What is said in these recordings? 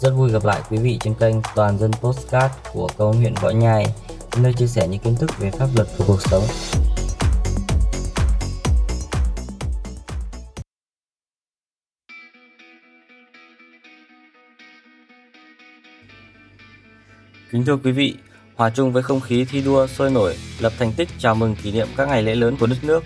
Rất vui gặp lại quý vị trên kênh Toàn dân Postcard của Công an huyện Võ Nhai, nơi chia sẻ những kiến thức về pháp luật của cuộc sống. Kính thưa quý vị, hòa chung với không khí thi đua sôi nổi, lập thành tích chào mừng kỷ niệm các ngày lễ lớn của đất nước.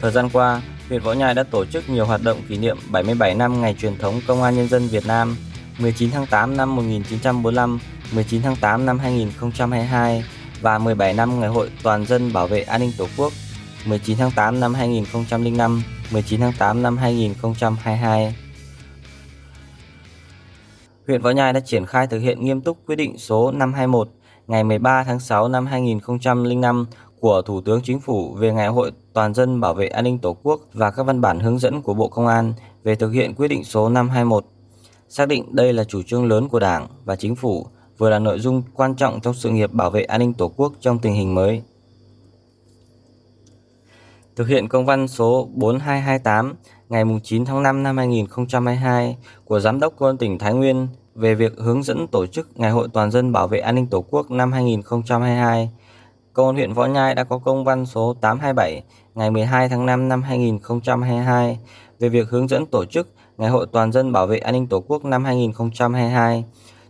Thời gian qua, huyện Võ Nhai đã tổ chức nhiều hoạt động kỷ niệm 77 năm ngày truyền thống Công an Nhân dân Việt Nam 19 tháng 8 năm 1945, 19 tháng 8 năm 2022 và 17 năm Ngày hội Toàn dân bảo vệ an ninh Tổ quốc 19 tháng 8 năm 2005, 19 tháng 8 năm 2022. Huyện Võ Nhai đã triển khai thực hiện nghiêm túc quyết định số 521 ngày 13 tháng 6 năm 2005 của Thủ tướng Chính phủ về Ngày hội Toàn dân bảo vệ an ninh Tổ quốc và các văn bản hướng dẫn của Bộ Công an về thực hiện quyết định số 521. Xác định đây là chủ trương lớn của Đảng và Chính phủ, vừa là nội dung quan trọng trong sự nghiệp bảo vệ an ninh Tổ quốc trong tình hình mới. Thực hiện công văn số 4228 ngày 9 tháng 5 năm 2022 của Giám đốc Công an tỉnh Thái Nguyên về việc hướng dẫn tổ chức Ngày hội Toàn dân bảo vệ an ninh Tổ quốc năm 2022, Công an huyện Võ Nhai đã có công văn số 827 ngày 12 tháng 5 năm 2022 về việc hướng dẫn tổ chức Ngày hội Toàn dân bảo vệ an ninh Tổ quốc năm 2022,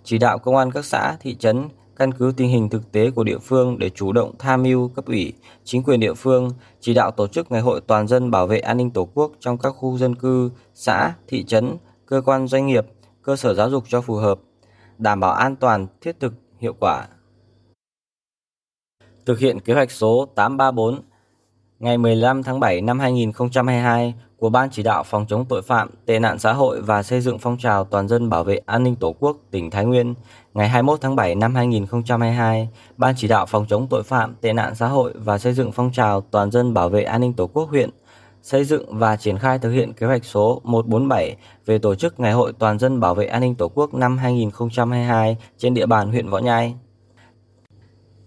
chỉ đạo công an các xã, thị trấn căn cứ tình hình thực tế của địa phương để chủ động tham mưu cấp ủy, chính quyền địa phương chỉ đạo tổ chức Ngày hội Toàn dân bảo vệ an ninh Tổ quốc trong các khu dân cư, xã, thị trấn, cơ quan doanh nghiệp, cơ sở giáo dục cho phù hợp, đảm bảo an toàn, thiết thực, hiệu quả. Thực hiện kế hoạch số 834 ngày 15 tháng 7 năm 2022 của Ban chỉ đạo phòng chống tội phạm, tệ nạn xã hội và xây dựng phong trào toàn dân bảo vệ an ninh Tổ quốc tỉnh Thái Nguyên ngày 21 tháng 7 năm 2022, Ban chỉ đạo phòng chống tội phạm, tệ nạn xã hội và xây dựng phong trào toàn dân bảo vệ an ninh Tổ quốc huyện xây dựng và triển khai thực hiện kế hoạch số 147 về tổ chức Ngày hội Toàn dân bảo vệ an ninh Tổ quốc năm 2022 trên địa bàn huyện Võ Nhai.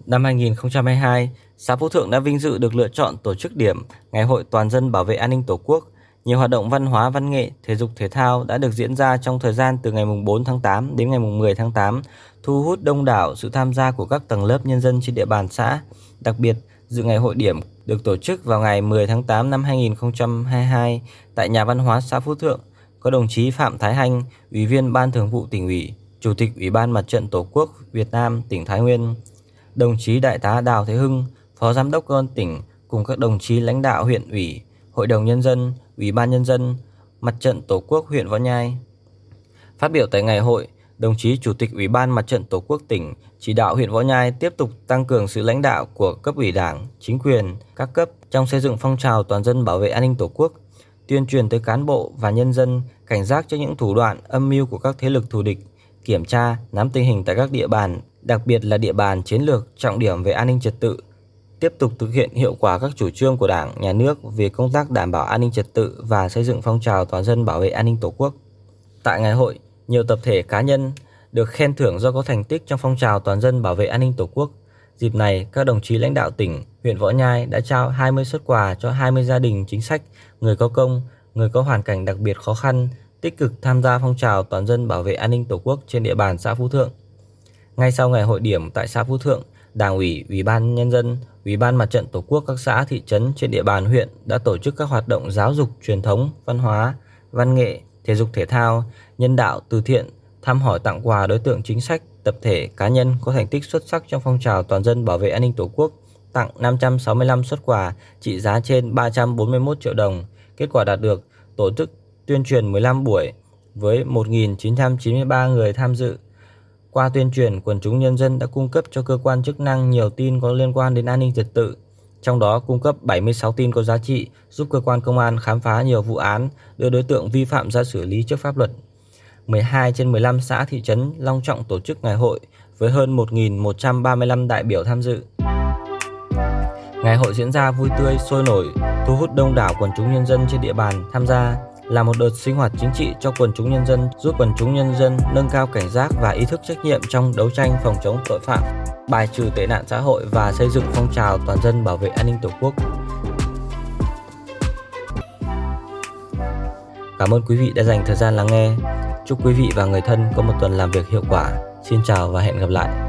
Năm 2022, xã Phú Thượng đã vinh dự được lựa chọn tổ chức điểm Ngày hội Toàn dân bảo vệ an ninh Tổ quốc. Nhiều hoạt động văn hóa, văn nghệ, thể dục thể thao đã được diễn ra trong thời gian từ ngày 4 tháng 8 đến ngày 10 tháng 8, thu hút đông đảo sự tham gia của các tầng lớp nhân dân trên địa bàn xã. Đặc biệt, dự ngày hội điểm được tổ chức vào ngày 10 tháng 8 năm 2022 tại Nhà văn hóa xã Phú Thượng, có đồng chí Phạm Thái Hanh, Ủy viên Ban Thường vụ tỉnh ủy, Chủ tịch Ủy ban Mặt trận Tổ quốc Việt Nam tỉnh Thái Nguyên, đồng chí Đại tá Đào Thế Hưng, Phó Giám đốc Công an tỉnh cùng các đồng chí lãnh đạo huyện ủy, Hội đồng Nhân dân, Ủy ban Nhân dân, Mặt trận Tổ quốc huyện Võ Nhai. Phát biểu tại ngày hội, đồng chí Chủ tịch Ủy ban Mặt trận Tổ quốc tỉnh chỉ đạo huyện Võ Nhai tiếp tục tăng cường sự lãnh đạo của cấp ủy đảng, chính quyền, các cấp trong xây dựng phong trào toàn dân bảo vệ an ninh Tổ quốc, tuyên truyền tới cán bộ và nhân dân cảnh giác cho những thủ đoạn âm mưu của các thế lực thù địch, kiểm tra, nắm tình hình tại các địa bàn, đặc biệt là địa bàn chiến lược trọng điểm về an ninh trật tự, tiếp tục thực hiện hiệu quả các chủ trương của Đảng, Nhà nước về công tác đảm bảo an ninh trật tự và xây dựng phong trào toàn dân bảo vệ an ninh Tổ quốc. Tại ngày hội, nhiều tập thể cá nhân được khen thưởng do có thành tích trong phong trào toàn dân bảo vệ an ninh Tổ quốc. Dịp này, các đồng chí lãnh đạo tỉnh, huyện Võ Nhai đã trao 20 xuất quà cho 20 gia đình chính sách, người có công, người có hoàn cảnh đặc biệt khó khăn, tích cực tham gia phong trào toàn dân bảo vệ an ninh Tổ quốc trên địa bàn xã Phú Thượng. Ngay sau ngày hội điểm tại xã Phú Thượng, Đảng ủy, Ủy ban Nhân dân, Ủy ban Mặt trận Tổ quốc các xã thị trấn trên địa bàn huyện đã tổ chức các hoạt động giáo dục truyền thống, văn hóa, văn nghệ, thể dục thể thao, nhân đạo, từ thiện, thăm hỏi tặng quà đối tượng chính sách, tập thể, cá nhân có thành tích xuất sắc trong phong trào toàn dân bảo vệ an ninh Tổ quốc, tặng 565 xuất quà trị giá trên 341 triệu đồng. Kết quả đạt được, tổ chức tuyên truyền 15 buổi với 1.993 người tham dự. Qua tuyên truyền, quần chúng nhân dân đã cung cấp cho cơ quan chức năng nhiều tin có liên quan đến an ninh trật tự, trong đó cung cấp 76 tin có giá trị, giúp cơ quan công an khám phá nhiều vụ án, đưa đối tượng vi phạm ra xử lý trước pháp luật. 12 trên 15 xã thị trấn long trọng tổ chức ngày hội với hơn 1.135 đại biểu tham dự. Ngày hội diễn ra vui tươi, sôi nổi, thu hút đông đảo quần chúng nhân dân trên địa bàn tham gia là một đợt sinh hoạt chính trị cho quần chúng nhân dân, giúp quần chúng nhân dân nâng cao cảnh giác và ý thức trách nhiệm trong đấu tranh phòng chống tội phạm, bài trừ tệ nạn xã hội và xây dựng phong trào toàn dân bảo vệ an ninh Tổ quốc. Cảm ơn quý vị đã dành thời gian lắng nghe. Chúc quý vị và người thân có một tuần làm việc hiệu quả. Xin chào và hẹn gặp lại.